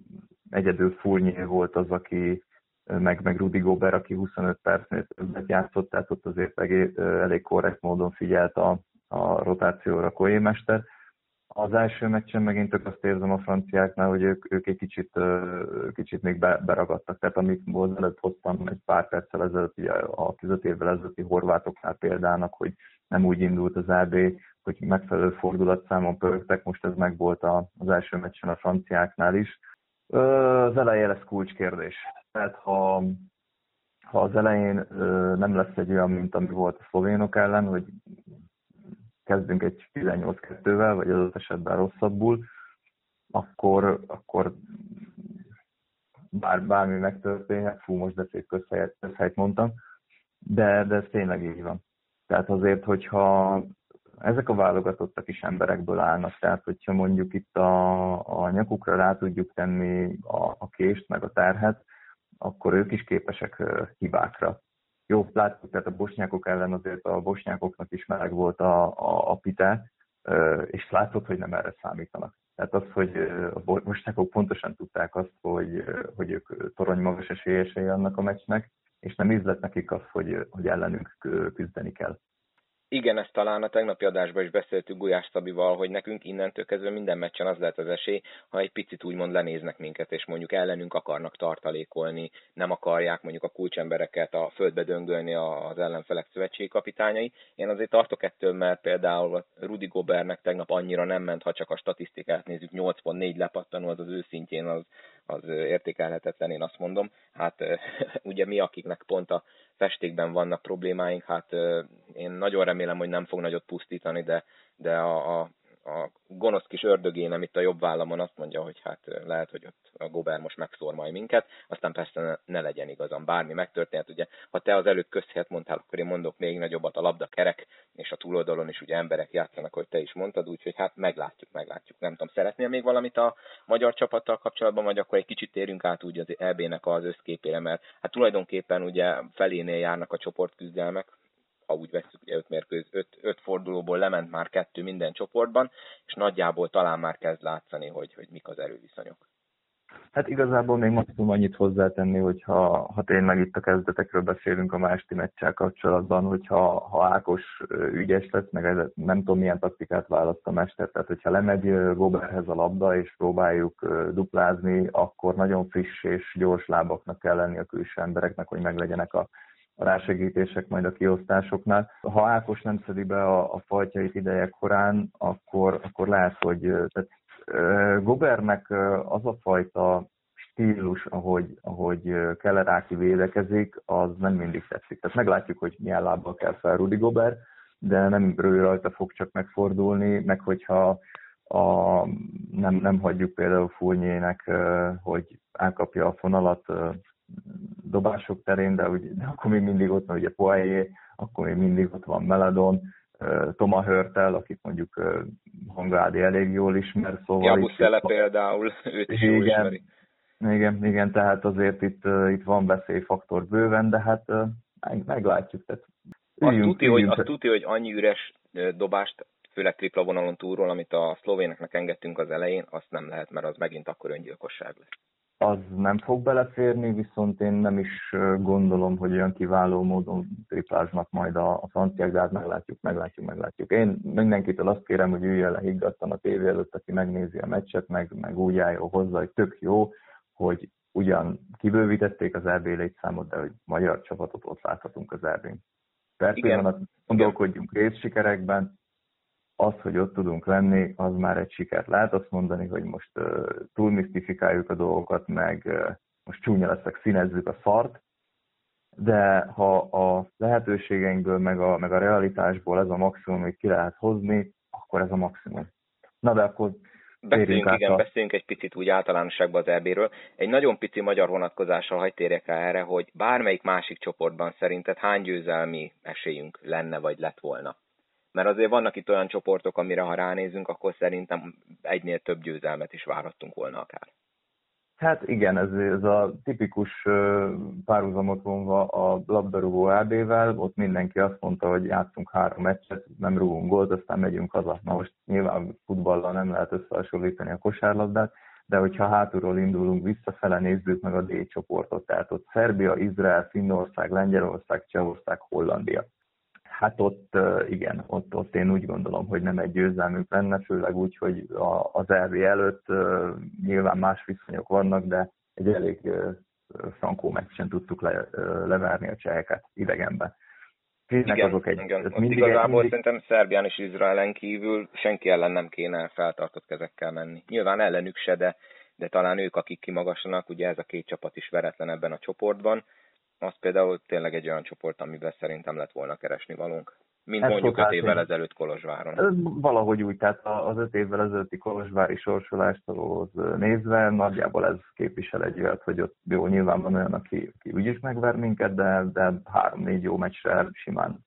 S2: egyedül Fournier volt az, aki, meg, meg Rudi Gober, aki 25 percnél többet játszott, tehát ott azért elég, korrekt módon figyelt a, a rotációra Koé Mester. Az első meccsen megint csak azt érzem a franciáknál, hogy ők, ők egy kicsit, kicsit még be, beragadtak. Tehát amit az előtt hoztam egy pár perccel ezelőtt, ugye a 15 évvel ezelőtti horvátoknál példának, hogy nem úgy indult az AB, hogy megfelelő fordulatszámon pörögtek, most ez meg volt az első meccsen a franciáknál is. Az elején lesz kulcskérdés. Tehát ha, ha az elején nem lesz egy olyan, mint ami volt a szlovénok ellen, hogy kezdünk egy 18-2-vel, vagy az esetben rosszabbul, akkor, akkor bár, bármi megtörténhet, fú, most közhelyet, közhelyet mondtam, de, de ez tényleg így van. Tehát azért, hogyha ezek a válogatottak is emberekből állnak, tehát hogyha mondjuk itt a, a nyakukra rá tudjuk tenni a, a kést, meg a terhet, akkor ők is képesek hibákra. Jó, láttuk, tehát a bosnyákok ellen azért a bosnyákoknak is meleg volt a, a, a pite, és látszott, hogy nem erre számítanak. Tehát az, hogy a bosnyákok pontosan tudták azt, hogy, hogy ők torony magas esélyesei annak a meccsnek, és nem ízlett nekik az, hogy, hogy ellenünk küzdeni kell.
S1: Igen, ezt talán a tegnapi adásban is beszéltük Gulyás Szabival, hogy nekünk innentől kezdve minden meccsen az lehet az esély, ha egy picit úgymond lenéznek minket, és mondjuk ellenünk akarnak tartalékolni, nem akarják mondjuk a kulcsembereket a földbe döngölni az ellenfelek szövetségi kapitányai. Én azért tartok ettől, mert például Rudi Gobernek tegnap annyira nem ment, ha csak a statisztikát nézzük, 8.4 lepattanó az az őszintjén az, az értékelhetetlen, én azt mondom. Hát ugye mi, akiknek pont a festékben vannak problémáink, hát én nagyon remélem, hogy nem fog nagyot pusztítani, de, de a, a, a gonosz kis ördögénem itt a jobb vállamon azt mondja, hogy hát lehet, hogy ott a Gober most megszór majd minket, aztán persze ne, legyen igazam, bármi megtörténhet, ugye, ha te az előtt közhelyet mondtál, akkor én mondok még nagyobbat, a labda kerek, és a túloldalon is ugye emberek játszanak, hogy te is mondtad, úgyhogy hát meglátjuk, meglátjuk. Nem tudom, szeretnél még valamit a magyar csapattal kapcsolatban, vagy akkor egy kicsit térjünk át úgy az EB-nek az összképére, mert hát tulajdonképpen ugye felénél járnak a csoportküzdelmek, ha úgy veszük, ugye öt, mérkőz, öt, öt fordulóból lement már kettő minden csoportban, és nagyjából talán már kezd látszani, hogy, hogy mik az erőviszonyok.
S2: Hát igazából még maximum annyit hozzátenni, hogy ha, tényleg itt a kezdetekről beszélünk a másti meccsel kapcsolatban, hogyha ha Ákos ügyes lesz, meg nem tudom milyen taktikát választ a mester, tehát hogyha lemegy Goberhez a labda és próbáljuk duplázni, akkor nagyon friss és gyors lábaknak kell lenni a külső embereknek, hogy meglegyenek a rásegítések majd a kiosztásoknál. Ha Ákos nem szedi be a, a fajtjait idejek korán, akkor, akkor lehet, hogy tehát, Gobernek az a fajta stílus, ahogy, ahogy Kelleráki védekezik, az nem mindig tetszik. Tehát meglátjuk, hogy milyen lábbal kell fel Rudi Gober, de nem ő rajta fog csak megfordulni, meg hogyha a, nem, nem hagyjuk például Furnyének, hogy elkapja a fonalat dobások terén, de, ugye, de akkor még mindig ott van ugye Poirier, akkor még mindig ott van Meladon, Toma Hörtel, akit mondjuk Hangádi elég jól ismer,
S1: szóval... Jabuszele például, őt is igen, jól ismeri.
S2: Igen, igen, tehát azért itt, itt van veszélyfaktor bőven, de hát meglátjuk. Tehát
S1: azt, tuti, hogy, azt tuti, hogy annyi üres dobást, főleg tripla vonalon túlról, amit a szlovéneknek engedtünk az elején, azt nem lehet, mert az megint akkor öngyilkosság lesz
S2: az nem fog beleférni, viszont én nem is gondolom, hogy olyan kiváló módon tripláznak majd a, a franciák, de hát meglátjuk, meglátjuk, meglátjuk. Én mindenkitől azt kérem, hogy üljön le higgadtan a tévé előtt, aki megnézi a meccset, meg, meg úgy álljon hozzá, hogy tök jó, hogy ugyan kibővítették az EB létszámot, de hogy magyar csapatot ott láthatunk az EB-n. Persze, gondolkodjunk részsikerekben, az, hogy ott tudunk lenni, az már egy sikert. Lehet azt mondani, hogy most uh, túlmisztifikáljuk a dolgokat, meg uh, most csúnya leszek, színezzük a szart, de ha a lehetőségeinkből, meg a, meg a realitásból ez a maximum, amit ki lehet hozni, akkor ez a maximum. Na de akkor
S1: Beszéljünk, igen, a... beszéljünk egy picit úgy általánosságban az EB-ről. Egy nagyon pici magyar vonatkozással hagy térjek rá erre, hogy bármelyik másik csoportban szerinted hány győzelmi esélyünk lenne, vagy lett volna? Mert azért vannak itt olyan csoportok, amire ha ránézünk, akkor szerintem egynél több győzelmet is várhattunk volna akár.
S2: Hát igen, ez, ez a tipikus párhuzamot vonva a labdarúgó AB-vel, ott mindenki azt mondta, hogy játszunk három meccset, nem rúgunk gólt, aztán megyünk haza. Na most nyilván futballal nem lehet összehasonlítani a kosárlabdát, de hogyha hátulról indulunk, visszafele nézzük meg a D csoportot, tehát ott Szerbia, Izrael, Finnország, Lengyelország, Csehország, Hollandia. Hát ott igen, ott, ott én úgy gondolom, hogy nem egy győzelmünk lenne, főleg úgy, hogy az EB előtt nyilván más viszonyok vannak, de egy elég frankó meccsen tudtuk le, leverni a cseheket idegenben.
S1: igen, azok egy, igen. Ott mindig igazából mindig... szerintem Szerbián és Izraelen kívül senki ellen nem kéne feltartott kezekkel menni. Nyilván ellenük se, de, de talán ők, akik kimagaslanak, ugye ez a két csapat is veretlen ebben a csoportban, az például tényleg egy olyan csoport, amiben szerintem lett volna keresni valunk. Mint Ez mondjuk öt évvel ezelőtt Kolozsváron.
S2: Ez valahogy úgy, tehát az öt évvel ezelőtti kolozsvári sorsolást nézve nagyjából ez képvisel egy olyat, hogy ott jó, nyilván van olyan, aki, aki úgyis megver minket, de, de három-négy jó meccsre simán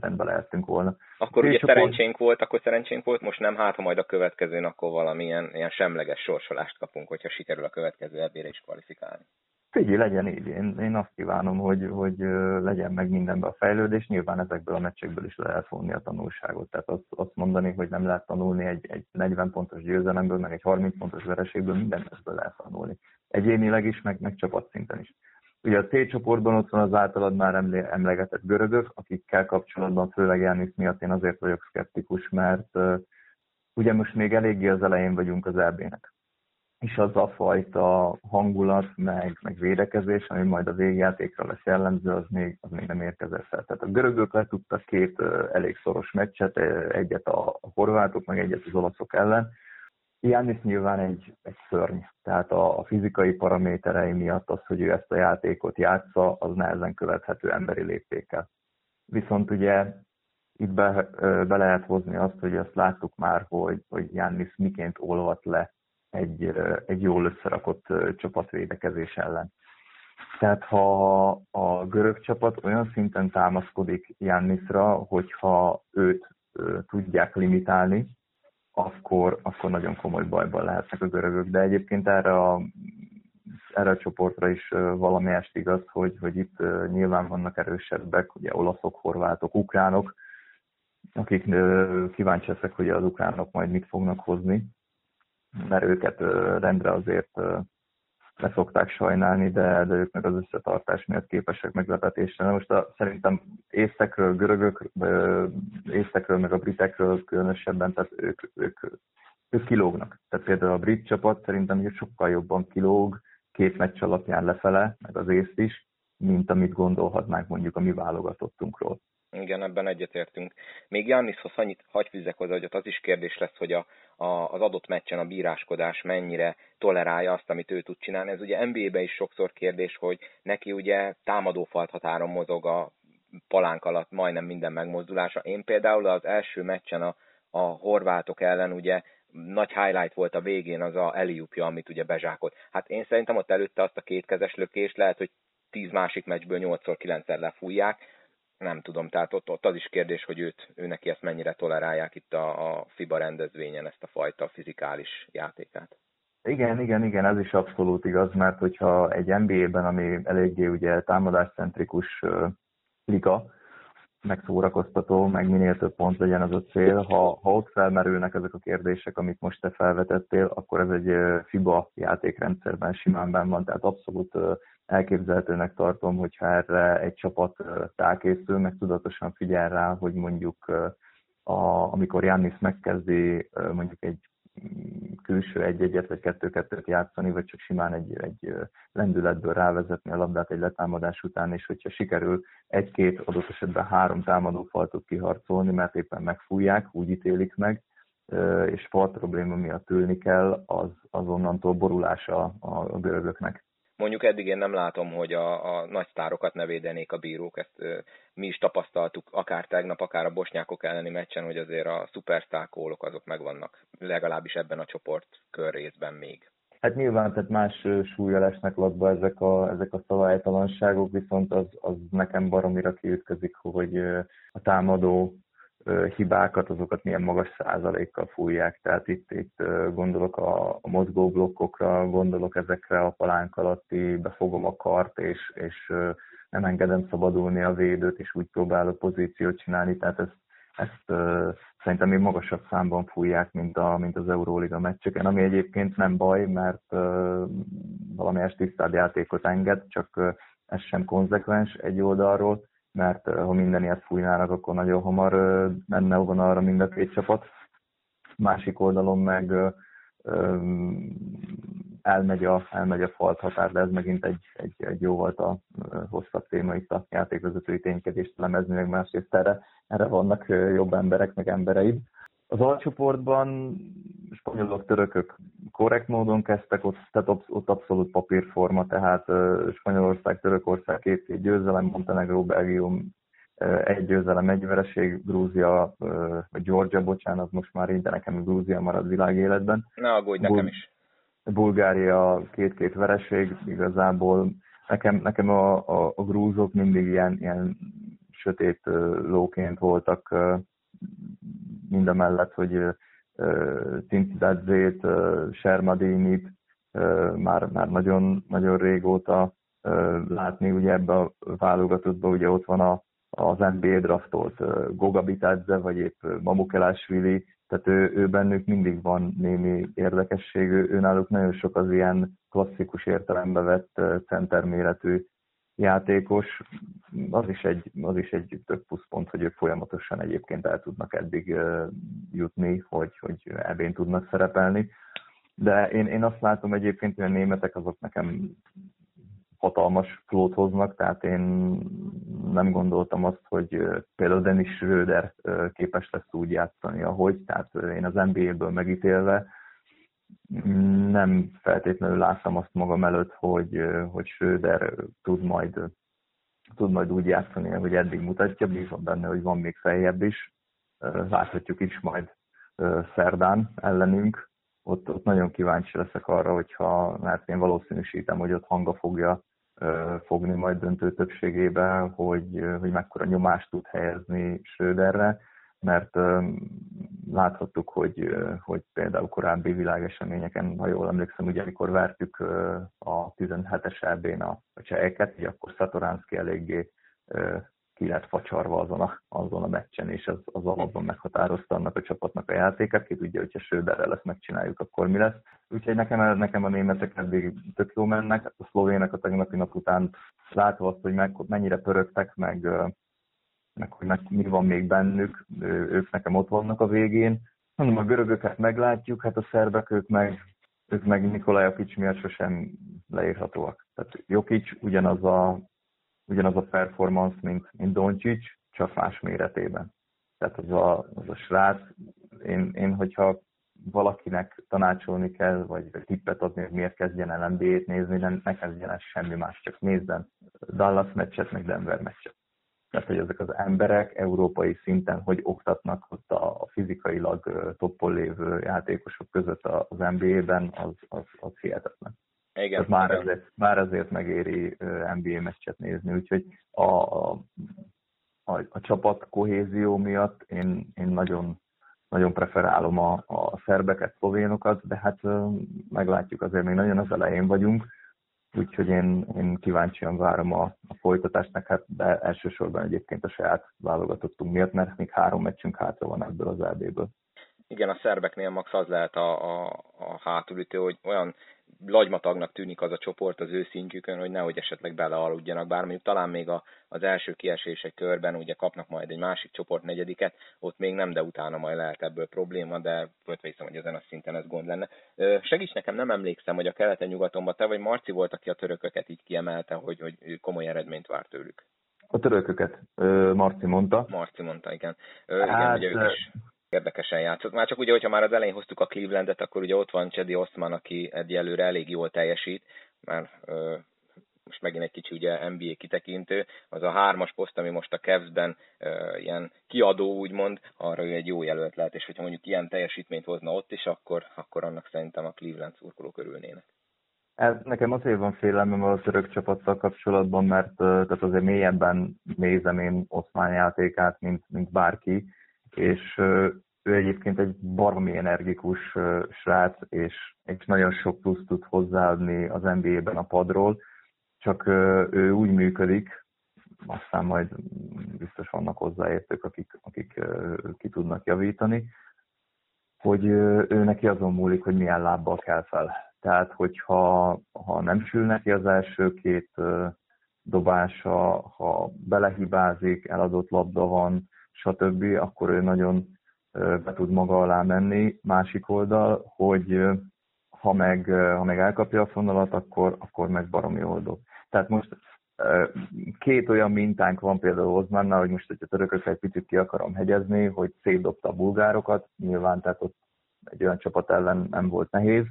S2: rendbe lehetünk volna.
S1: Akkor ugye szerencsénk volt, akkor szerencsénk volt, most nem, hát ha majd a következőn akkor valamilyen ilyen semleges sorsolást kapunk, hogyha sikerül a következő ebbére is kvalifikálni.
S2: Figyelj, legyen így. Én, én azt kívánom, hogy, hogy legyen meg mindenben a fejlődés. Nyilván ezekből a meccsekből is le lehet vonni a tanulságot. Tehát azt, azt mondani, hogy nem lehet tanulni egy, egy 40 pontos győzelemből, meg egy 30 pontos vereségből, minden ebből lehet tanulni. Egyénileg is, meg, meg csapatszinten is. Ugye a C csoportban ott van az általad már emlegetett görögök, akikkel kapcsolatban főleg Jánisz miatt én azért vagyok szkeptikus, mert uh, ugye most még eléggé az elején vagyunk az EB-nek és az a fajta hangulat, meg, meg védekezés, ami majd a végjátékra lesz jellemző, az még, az még nem érkezett fel. Tehát a görögök le tudtak két elég szoros meccset, egyet a horvátok, meg egyet az olaszok ellen. Jánisz nyilván egy, egy szörny, tehát a, a fizikai paraméterei miatt az, hogy ő ezt a játékot játsza, az nehezen követhető emberi léptékkel. Viszont ugye itt be, be lehet hozni azt, hogy azt láttuk már, hogy, hogy Jánisz miként olvat le egy, egy jól összerakott csapatvédekezés ellen. Tehát ha a görög csapat olyan szinten támaszkodik Jannisra, hogyha őt tudják limitálni, akkor, akkor nagyon komoly bajban lehetnek a görögök. De egyébként erre a, erre a csoportra is valami est igaz, hogy, hogy itt nyilván vannak erősebbek, ugye olaszok, horvátok, ukránok, akik kíváncsi leszek, hogy az ukránok majd mit fognak hozni mert őket rendre azért le szokták sajnálni, de, de ők meg az összetartás miatt képesek meglepetésre. Na most a, szerintem észekről, görögök, észekről, meg a britekről különösebben, tehát ők, ők, ők kilógnak. Tehát például a brit csapat szerintem sokkal jobban kilóg két meccs alapján lefele, meg az észt is, mint amit gondolhatnánk mondjuk a mi válogatottunkról.
S1: Igen, ebben egyetértünk. Még Jannishoz annyit hagy fűzzek hozzá, hogy ott az is kérdés lesz, hogy a, az adott meccsen a bíráskodás mennyire tolerálja azt, amit ő tud csinálni. Ez ugye NBA-be is sokszor kérdés, hogy neki ugye támadófalt határon mozog a palánk alatt majdnem minden megmozdulása. Én például az első meccsen a, a horvátok ellen ugye nagy highlight volt a végén az a Eliupja, amit ugye bezsákolt. Hát én szerintem ott előtte azt a kétkezes lökést lehet, hogy tíz másik meccsből nyolcszor, kilencszer lefújják, nem tudom, tehát ott, ott az is kérdés, hogy őt, ő neki ezt mennyire tolerálják itt a, a FIBA rendezvényen, ezt a fajta fizikális játékát.
S2: Igen, igen, igen, ez is abszolút igaz, mert hogyha egy NBA-ben, ami eléggé ugye támadáscentrikus liga, megszórakoztató, meg minél több pont legyen az a cél. Ha, ha ott felmerülnek ezek a kérdések, amit most te felvetettél, akkor ez egy FIBA játékrendszerben simán benn van, tehát abszolút elképzelhetőnek tartom, hogyha erre egy csapat tákészül, meg tudatosan figyel rá, hogy mondjuk a, amikor Jannis megkezdi mondjuk egy mm, külső egy-egyet vagy kettő-kettőt játszani, vagy csak simán egy, egy lendületből rávezetni a labdát egy letámadás után, és hogyha sikerül egy-két, adott esetben három támadófaltot kiharcolni, mert éppen megfújják, úgy ítélik meg, és falt probléma miatt ülni kell, az azonnantól borulása a, a görögöknek.
S1: Mondjuk eddig én nem látom, hogy a, a nagy sztárokat ne védenék a bírók, ezt ö, mi is tapasztaltuk, akár tegnap, akár a bosnyákok elleni meccsen, hogy azért a szupersztákólok azok megvannak, legalábbis ebben a csoport kör részben még.
S2: Hát nyilván, tehát más súlya lesznek latba ezek a, ezek a szabálytalanságok, viszont az, az nekem baromira kiütközik, hogy a támadó hibákat, azokat milyen magas százalékkal fújják. Tehát itt, itt gondolok a, a mozgóblokkokra, gondolok ezekre a palánk alatti, befogom a kart, és, és nem engedem szabadulni a védőt, és úgy próbálok pozíciót csinálni. Tehát ez, ezt szerintem még magasabb számban fújják, mint, a, mint az Euróliga meccseken, ami egyébként nem baj, mert valamelyes tisztább játékot enged, csak ez sem konzekvens egy oldalról, mert ha minden ilyet fújnának, akkor nagyon hamar menne arra mind a két csapat. Másik oldalon meg elmegy a, elmegy a falt határ, de ez megint egy, egy, egy jóval a hosszabb téma itt a játékvezetői ténykedést elemezni, meg másrészt erre, erre vannak jobb emberek, meg embereid. Az alcsoportban spanyolok, törökök korrekt módon kezdtek, ott, tehát ott abszolút papírforma, tehát Spanyolország, Törökország két győzelem, Montenegro, Belgium egy győzelem, egy vereség, Grúzia, vagy Georgia, bocsánat, most már így, de nekem Grúzia marad világéletben.
S1: Ne aggódj, nekem is.
S2: Bulgária két-két vereség, igazából nekem, nekem a, a, a grúzok mindig ilyen, ilyen sötét lóként voltak, mind a mellett, hogy Cincidzét, Sermadinit már, már nagyon, nagyon régóta látni, ugye ebbe a válogatottba ugye ott van a, az NBA draftolt Goga Bitadze, vagy épp Mamukelásvili, tehát ő, ő bennük mindig van némi érdekesség, ő, ő náluk nagyon sok az ilyen klasszikus értelembe vett centerméretű játékos, az is egy, az is egy több pluszpont, hogy ők folyamatosan egyébként el tudnak eddig jutni, hogy, hogy ebben tudnak szerepelni. De én, én azt látom egyébként, hogy a németek azok nekem hatalmas flót hoznak, tehát én nem gondoltam azt, hogy például Dennis Schröder képes lesz úgy játszani, ahogy, tehát én az NBA-ből megítélve nem feltétlenül láttam azt magam előtt, hogy, hogy Schröder tud majd, tud majd úgy játszani, hogy eddig mutatja, bízom benne, hogy van még feljebb is. Láthatjuk is majd szerdán ellenünk. Ott, ott nagyon kíváncsi leszek arra, hogyha, mert én valószínűsítem, hogy ott hanga fogja fogni majd döntő többségében, hogy, hogy mekkora nyomást tud helyezni Schröderre, mert láthattuk, hogy, hogy például korábbi világeseményeken, ha jól emlékszem, ugye amikor vertük a 17-es eb a, cseheket, ugye akkor Szatoránszki eléggé ki lett facsarva azon a, azon a meccsen, és az, az alapban meghatározta annak a csapatnak a játékát, tudja, hogyha Söderrel ezt megcsináljuk, akkor mi lesz. Úgyhogy nekem, nekem a németek eddig tök jó mennek, a szlovének a tegnapi nap után látva azt, hogy meg, mennyire pörögtek, meg, meg hogy mi van még bennük, ők nekem ott vannak a végén. Mondom, a görögöket meglátjuk, hát a szerbek ők meg, ők meg Nikolaj Jokic miatt sosem leírhatóak. Tehát Jokic ugyanaz a ugyanaz a performance, mint, mint Doncsics, csak más méretében. Tehát az a, az a srác, én, én, hogyha valakinek tanácsolni kell, vagy tippet adni, hogy miért kezdjen el NBA-t nézni, de ne kezdjen el semmi más, csak nézzen Dallas meccset, meg Denver meccset. Tehát, hogy ezek az emberek európai szinten, hogy oktatnak ott a, fizikailag toppon lévő játékosok között az NBA-ben, az, az, az hihetetlen. Igen. már, ezért, már ezért megéri NBA meccset nézni, úgyhogy a, a, a, a csapat kohézió miatt én, én nagyon, nagyon preferálom a, a szerbeket, szlovénokat, de hát meglátjuk, azért még nagyon az elején vagyunk, úgyhogy én, én kíváncsian várom a, a folytatást, hát de elsősorban egyébként a saját válogatottunk miatt, mert még három meccsünk hátra van ebből az EB-ből.
S1: Igen, a szerbeknél max az lehet a, a, a hátulütő, hogy olyan lagymatagnak tűnik az a csoport az ő szintjükön, hogy nehogy esetleg belealudjanak, bár mondjuk talán még a, az első kiesések körben ugye kapnak majd egy másik csoport negyediket, ott még nem, de utána majd lehet ebből probléma, de hiszem, hogy ezen a szinten ez gond lenne. Segíts nekem, nem emlékszem, hogy a keleten nyugatonban te vagy Marci volt, aki a törököket így kiemelte, hogy, hogy komoly eredményt vár tőlük.
S2: A törököket Marci mondta.
S1: Marci mondta, igen. Hát, igen, ugye ők is érdekesen játszott. Már csak ugye, hogyha már az elején hoztuk a Clevelandet, akkor ugye ott van Csedi Oszman, aki egyelőre elég jól teljesít, mert ö, most megint egy kicsi ugye NBA kitekintő, az a hármas poszt, ami most a Cavs-ben ö, ilyen kiadó úgymond, arra ő egy jó jelölt lehet, és hogyha mondjuk ilyen teljesítményt hozna ott is, akkor, akkor annak szerintem a Cleveland szurkolók örülnének.
S2: Ez, nekem azért van félelmem a török csapattal kapcsolatban, mert tehát azért mélyebben nézem én Oszmán játékát, mint, mint bárki, és ő egyébként egy baromi energikus srác, és, és nagyon sok plusz tud hozzáadni az NBA-ben a padról, csak ő úgy működik, aztán majd biztos vannak hozzáértők, akik, akik ki tudnak javítani, hogy ő neki azon múlik, hogy milyen lábbal kell fel. Tehát, hogyha ha nem sül neki az első két dobása, ha belehibázik, eladott labda van, stb., akkor ő nagyon be tud maga alá menni. Másik oldal, hogy ha meg, ha meg elkapja a fonalat, akkor, akkor meg baromi oldó. Tehát most két olyan mintánk van például Ozmannal, hogy most, hogyha törökök egy picit ki akarom hegyezni, hogy szétdobta a bulgárokat, nyilván tehát ott egy olyan csapat ellen nem volt nehéz,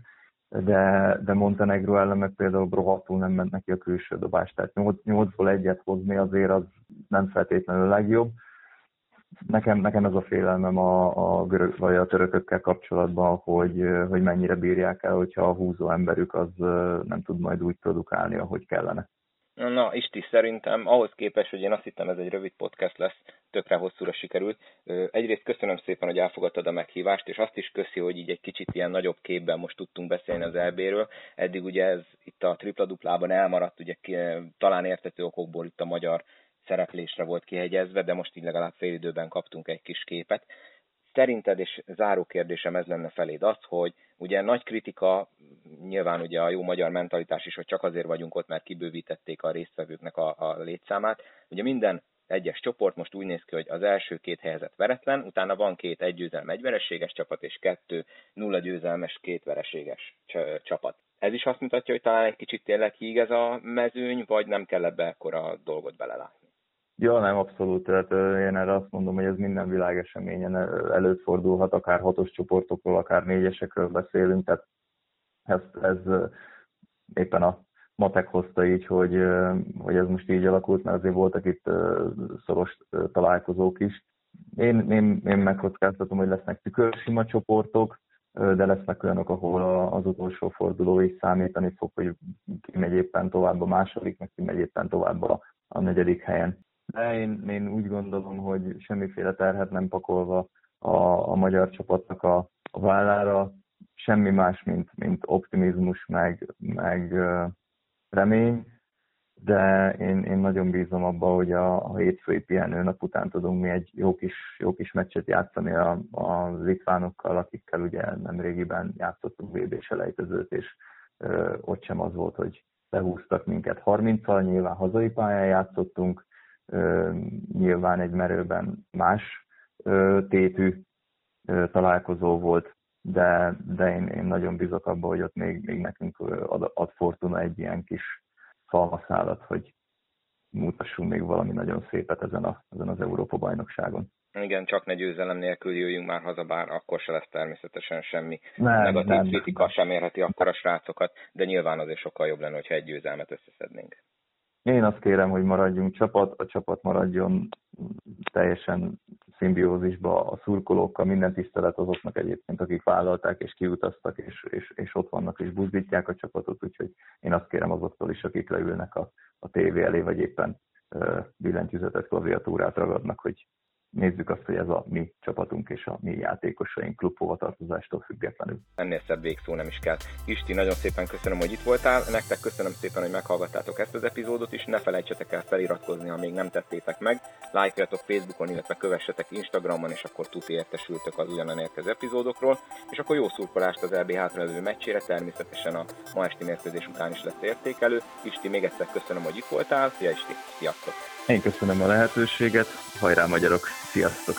S2: de, de Montenegro ellen meg például rohadtul nem ment neki a külső dobás, tehát 8-ból egyet hozni azért az nem feltétlenül a legjobb. Nekem, nekem ez a félelmem a, a görög vagy a törökökkel kapcsolatban, hogy, hogy mennyire bírják el, hogyha a húzó emberük az nem tud majd úgy produkálni, ahogy kellene.
S1: Na, Isti, szerintem ahhoz képest, hogy én azt hittem ez egy rövid podcast lesz, tökre hosszúra sikerült. Egyrészt köszönöm szépen, hogy elfogadtad a meghívást, és azt is köszi, hogy így egy kicsit ilyen nagyobb képben most tudtunk beszélni az EB-ről. Eddig ugye ez itt a tripla-duplában elmaradt, ugye talán értető okokból itt a magyar szereplésre volt kihegyezve, de most így legalább fél időben kaptunk egy kis képet. Szerinted, és záró kérdésem ez lenne feléd az, hogy ugye nagy kritika, nyilván ugye a jó magyar mentalitás is, hogy csak azért vagyunk ott, mert kibővítették a résztvevőknek a, a létszámát. Ugye minden egyes csoport most úgy néz ki, hogy az első két helyzet veretlen, utána van két egygyőzelm egyvereséges csapat, és kettő nulla győzelmes kétvereséges csapat. Ez is azt mutatja, hogy talán egy kicsit tényleg híg ez a mezőny, vagy nem kell ebbe ekkora dolgot belelátni.
S2: Ja, nem, abszolút. Tehát én erre azt mondom, hogy ez minden világeseményen előfordulhat, akár hatos csoportokról, akár négyesekről beszélünk, tehát ez, ez éppen a matek hozta így, hogy, hogy ez most így alakult, mert azért voltak itt szoros találkozók is. Én, én, én megkockáztatom, hogy lesznek tükörsima csoportok, de lesznek olyanok, ahol az utolsó forduló is számítani fog, hogy ki megy éppen tovább a második, meg ki megy éppen tovább a, a negyedik helyen. De én, én úgy gondolom, hogy semmiféle terhet nem pakolva a, a magyar csapatnak a, a vállára, semmi más, mint, mint optimizmus, meg, meg remény, de én, én nagyon bízom abba, hogy a, a hétfői pihenőnap után tudunk mi egy jó kis, jó kis meccset játszani a, a litvánokkal, akikkel ugye nemrégiben játszottunk VB selejtezőt, és ö, ott sem az volt, hogy lehúztak minket 30-al, nyilván hazai pályán játszottunk, nyilván egy merőben más tétű találkozó volt, de, de én, én nagyon bízok abban, hogy ott még, még nekünk ad, ad Fortuna egy ilyen kis szalmaszálat, hogy mutassunk még valami nagyon szépet ezen, a, ezen az Európa-bajnokságon.
S1: Igen, csak ne győzelem nélkül jöjjünk már haza, bár akkor se lesz természetesen semmi nem, negatív nem. kritika sem érheti akkor a srácokat, de nyilván azért sokkal jobb lenne, hogyha egy győzelmet összeszednénk.
S2: Én azt kérem, hogy maradjunk csapat, a csapat maradjon teljesen szimbiózisba a szurkolókkal, minden tisztelet azoknak egyébként, akik vállalták és kiutaztak, és, és, és ott vannak és buzdítják a csapatot, úgyhogy én azt kérem azoktól is, akik leülnek a, a tévé elé, vagy éppen billentyűzetet, klaviatúrát ragadnak, hogy nézzük azt, hogy ez a mi csapatunk és a mi játékosaink klubhovatartozástól függetlenül.
S1: Ennél szebb végszó nem is kell. Isti, nagyon szépen köszönöm, hogy itt voltál. Nektek köszönöm szépen, hogy meghallgattátok ezt az epizódot is. Ne felejtsetek el feliratkozni, ha még nem tettétek meg. Lájkoljatok Facebookon, illetve kövessetek Instagramon, és akkor tuti értesültök az ugyanan érkező epizódokról. És akkor jó szurkolást az RB hátralévő meccsére, természetesen a ma esti mérkőzés után is lesz értékelő. Isti, még egyszer köszönöm, hogy itt voltál. Szia Isti, sziasztok!
S2: Én köszönöm a lehetőséget, hajrá magyarok, sziasztok!